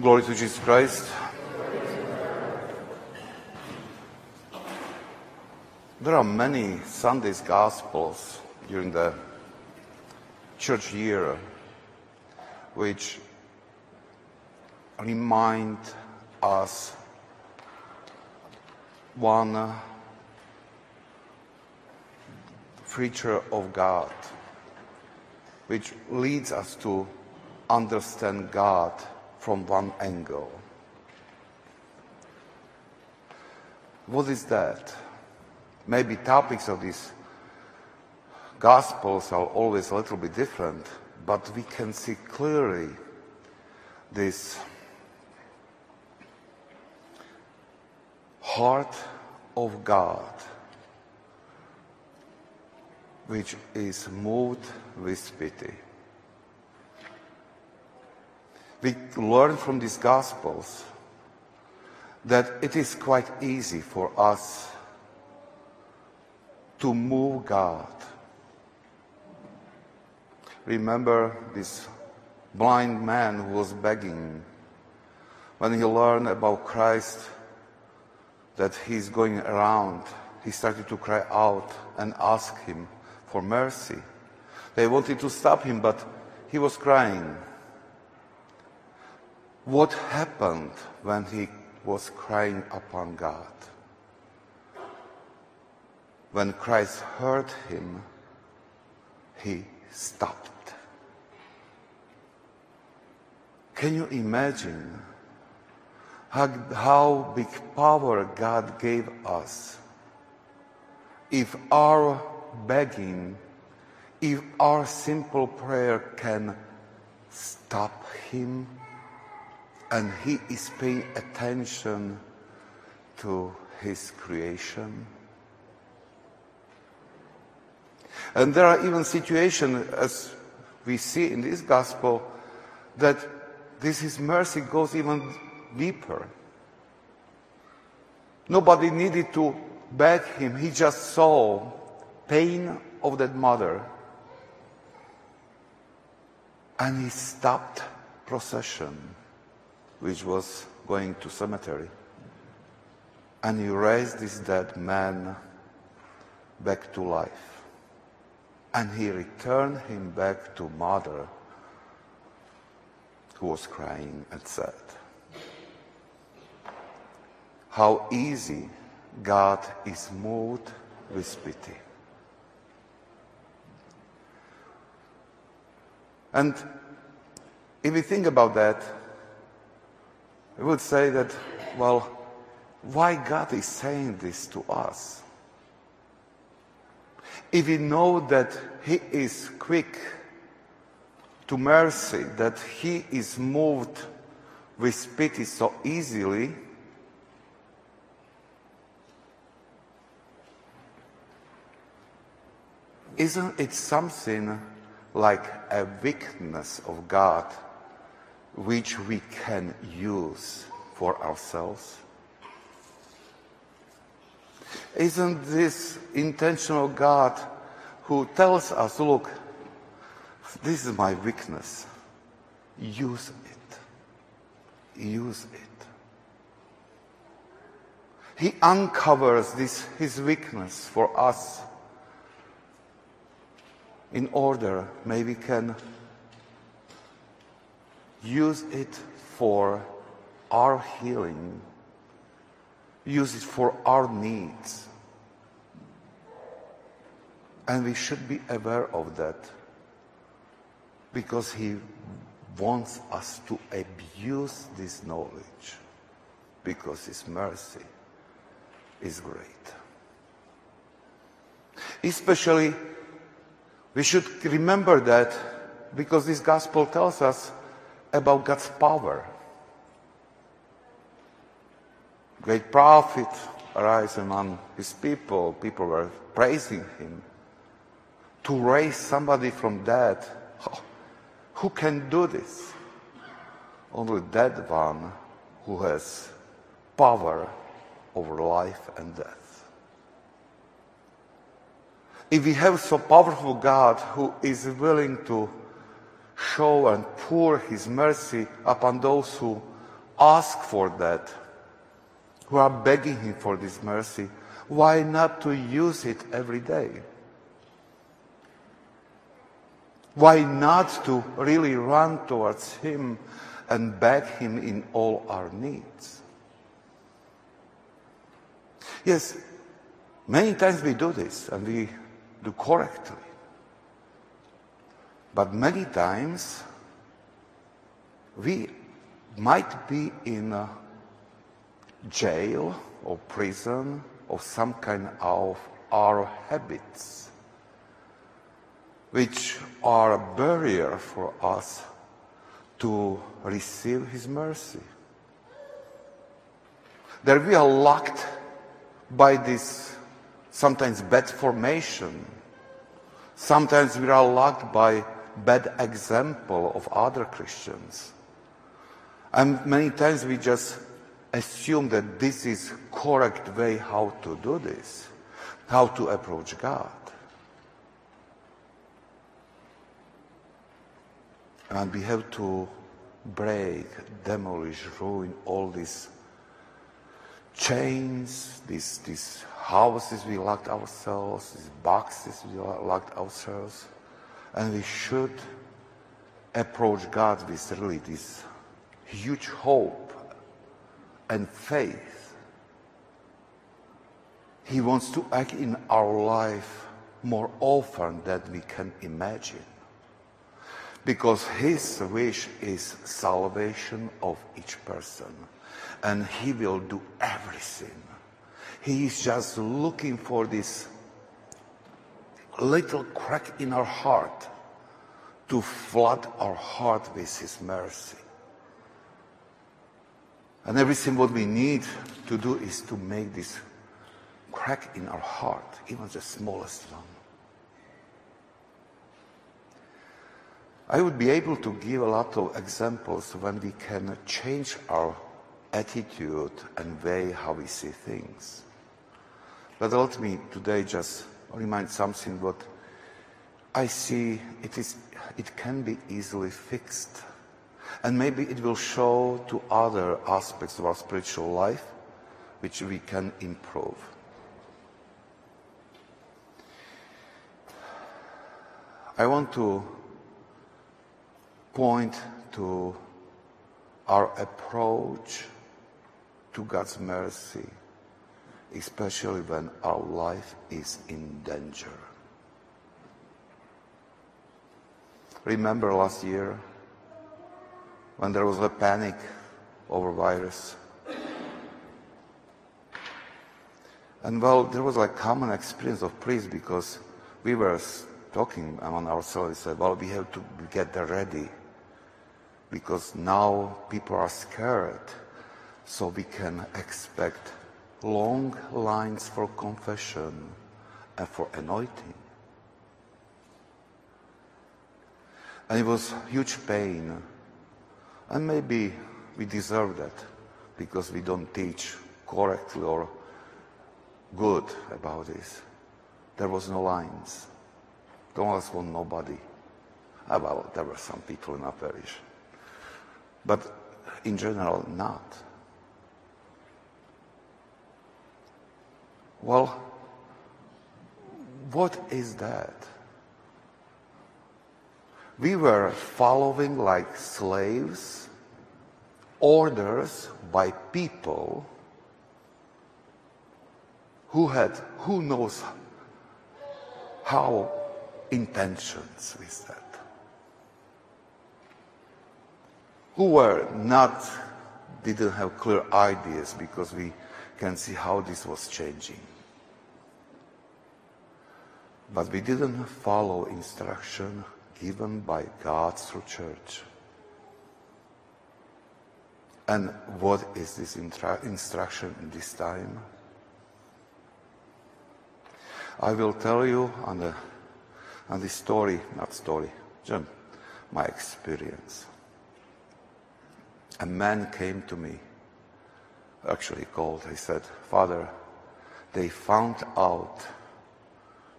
Glory to Jesus Christ. There are many Sunday's Gospels during the church year which remind us one feature of God, which leads us to understand God from one angle. What is that? Maybe topics of these gospels are always a little bit different, but we can see clearly this heart of God which is moved with pity. We learn from these Gospels that it is quite easy for us to move God. Remember this blind man who was begging when he learned about Christ that he's going around, he started to cry out and ask him for mercy. They wanted to stop him, but he was crying. What happened when he was crying upon God? When Christ heard him, he stopped. Can you imagine how, how big power God gave us if our begging, if our simple prayer can stop him and he is paying attention to his creation? And there are even situations, as we see in this gospel, that this his mercy goes even deeper. Nobody needed to beg him. He just saw pain of that mother. And he stopped procession, which was going to cemetery. And he raised this dead man back to life and he returned him back to mother who was crying and sad. How easy God is moved with pity. And if we think about that, we would say that, well, why God is saying this to us? if we know that He is quick to mercy, that He is moved with pity so easily, isn't it something like a weakness of God which we can use for ourselves? Isn't this intentional God who tells us, look, this is my weakness. Use it. Use it. He uncovers this, his weakness for us in order maybe can use it for our healing use it for our needs. And we should be aware of that because He wants us to abuse this knowledge because His mercy is great. Especially, we should remember that because this gospel tells us about God's power great prophet arise among his people. People were praising him. To raise somebody from dead, oh, who can do this? Only that one who has power over life and death. If we have so powerful God who is willing to show and pour his mercy upon those who ask for that, who are begging Him for this mercy, why not to use it every day? Why not to really run towards Him and beg Him in all our needs? Yes, many times we do this and we do correctly. But many times we might be in a jail or prison of some kind of our habits, which are a barrier for us to receive His mercy. That we are locked by this sometimes bad formation. Sometimes we are locked by bad example of other Christians. And many times we just assume that this is correct way how to do this, how to approach God. And we have to break, demolish, ruin all these chains, these, these houses we locked ourselves, these boxes we locked ourselves. And we should approach God with really this huge hope and faith. He wants to act in our life more often than we can imagine. Because his wish is salvation of each person. And he will do everything. He is just looking for this little crack in our heart to flood our heart with his mercy. And everything what we need to do is to make this crack in our heart, even the smallest one. I would be able to give a lot of examples when we can change our attitude and way how we see things. But let me today just remind something what I see it is it can be easily fixed. And maybe it will show to other aspects of our spiritual life which we can improve. I want to point to our approach to God's mercy, especially when our life is in danger. Remember last year when there was a panic over virus? And well, there was a common experience of priests because we were talking among ourselves. We said, well, we have to get ready because now people are scared. So we can expect long lines for confession and for anointing. And it was huge pain. And maybe we deserve that because we don't teach correctly or good about this. There was no lines. Don't ask for nobody. Well, there were some people in our parish. But in general, not. Well, what is that? we were following like slaves orders by people who had who knows how intentions with that who were not didn't have clear ideas because we can see how this was changing but we didn't follow instruction given by God through church. And what is this instruction in this time? I will tell you on the on this story, not story, Jim, my experience. A man came to me, actually called. He said, Father, they found out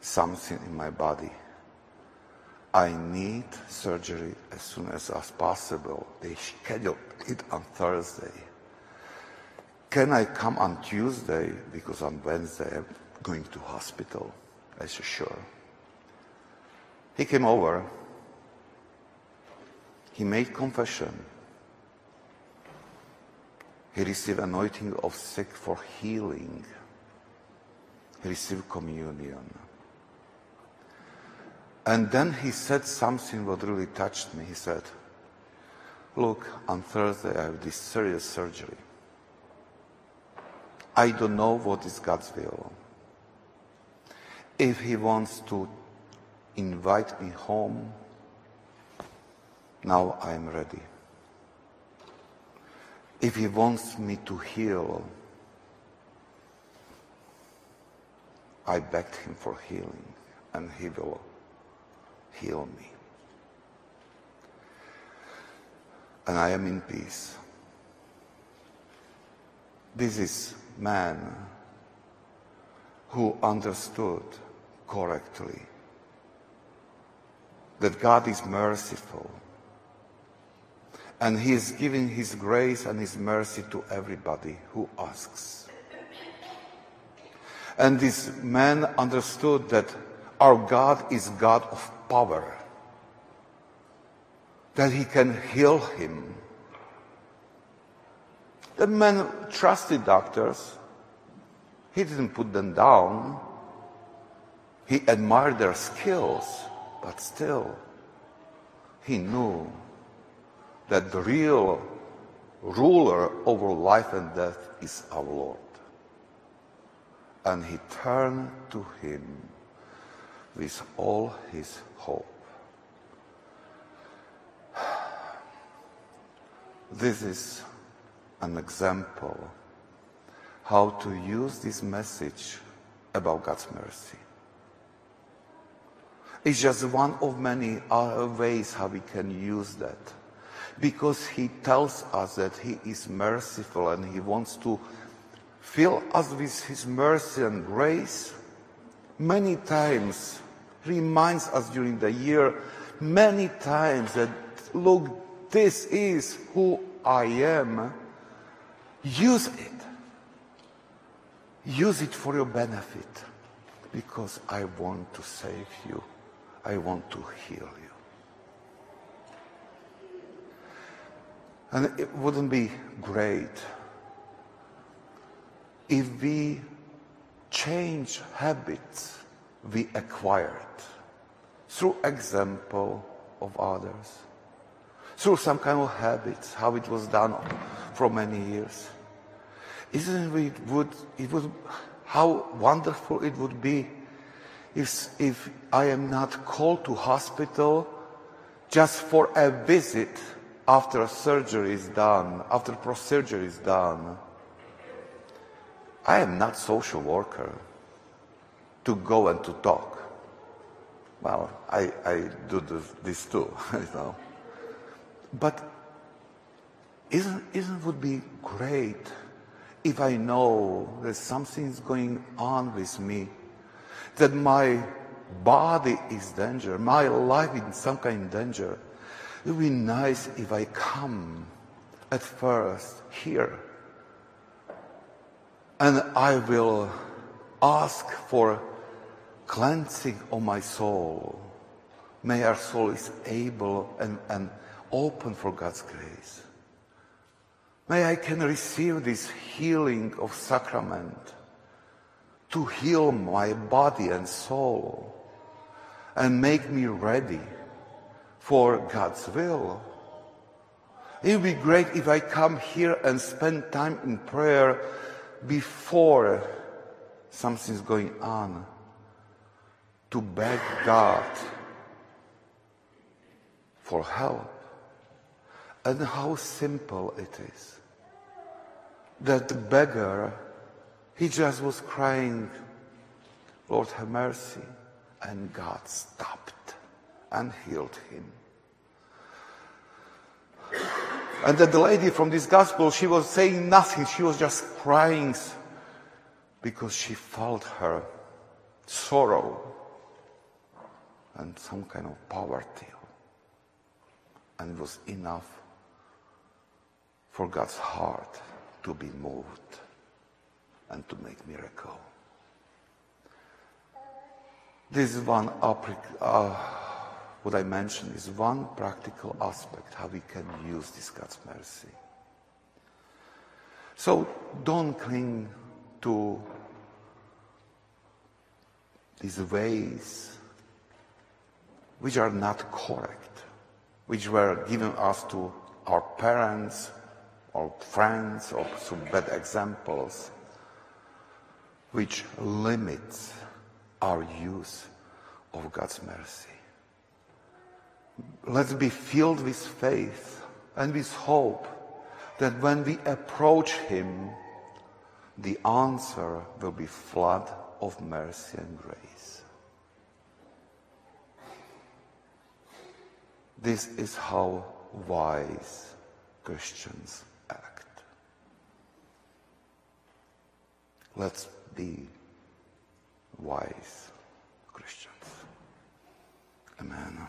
something in my body I need surgery as soon as, as possible. They scheduled it on Thursday. can I come on Tuesday? Because on Wednesday I'm going to hospital. I said, sure. He came over. He made confession. He received anointing of sick for healing. He received communion. And then he said something that really touched me. He said, Look, on Thursday I have this serious surgery. I don't know what is God's will. If He wants to invite me home, now I am ready. If He wants me to heal, I begged Him for healing, and He will heal me. And I am in peace. This is man who understood correctly that God is merciful and He is giving His grace and His mercy to everybody who asks. And this man understood that our God is God of power, that He can heal him the man trusted doctors. He didn't put them down. He admired their skills, but still, he knew that the real ruler over life and death is our Lord. And he turned to him with all his hope. This is an example how to use this message about God's mercy. It's just one of many ways how we can use that. Because he tells us that he is merciful and he wants to fill us with his mercy and grace. Many times reminds us during the year, many times that look, this is who I am Use it. Use it for your benefit because I want to save you. I want to heal you. And it wouldn't be great if we change habits we acquired through example of others, through some kind of habits, how it was done for many years. Isn't it would it would how wonderful it would be if if I am not called to hospital just for a visit after a surgery is done, after procedure is done. I am not social worker to go and to talk. Well, I, I do this, this too, you know. But isn't, isn't would be great if I know that something is going on with me, that my body is danger, my life in some kind of danger, it would be nice if I come at first here and I will ask for cleansing of my soul. May our soul is able and, and open for God's grace. May I can receive this healing of sacrament to heal my body and soul and make me ready for God's will. It would be great if I come here and spend time in prayer before something's going on to beg God for help. And how simple it is. That beggar, he just was crying, Lord have mercy. And God stopped and healed him. And that the lady from this gospel, she was saying nothing. She was just crying because she felt her sorrow and some kind of poverty. And it was enough for God's heart to be moved and to make miracle. This is one, uh, what I mentioned is one practical aspect how we can use this God's mercy. So don't cling to these ways which are not correct, which were given us to our parents or friends or some bad examples, which limits our use of God's mercy. Let's be filled with faith and with hope that when we approach Him, the answer will be flood of mercy and grace. This is how wise Christians act. Let's be wise Christians. Amen.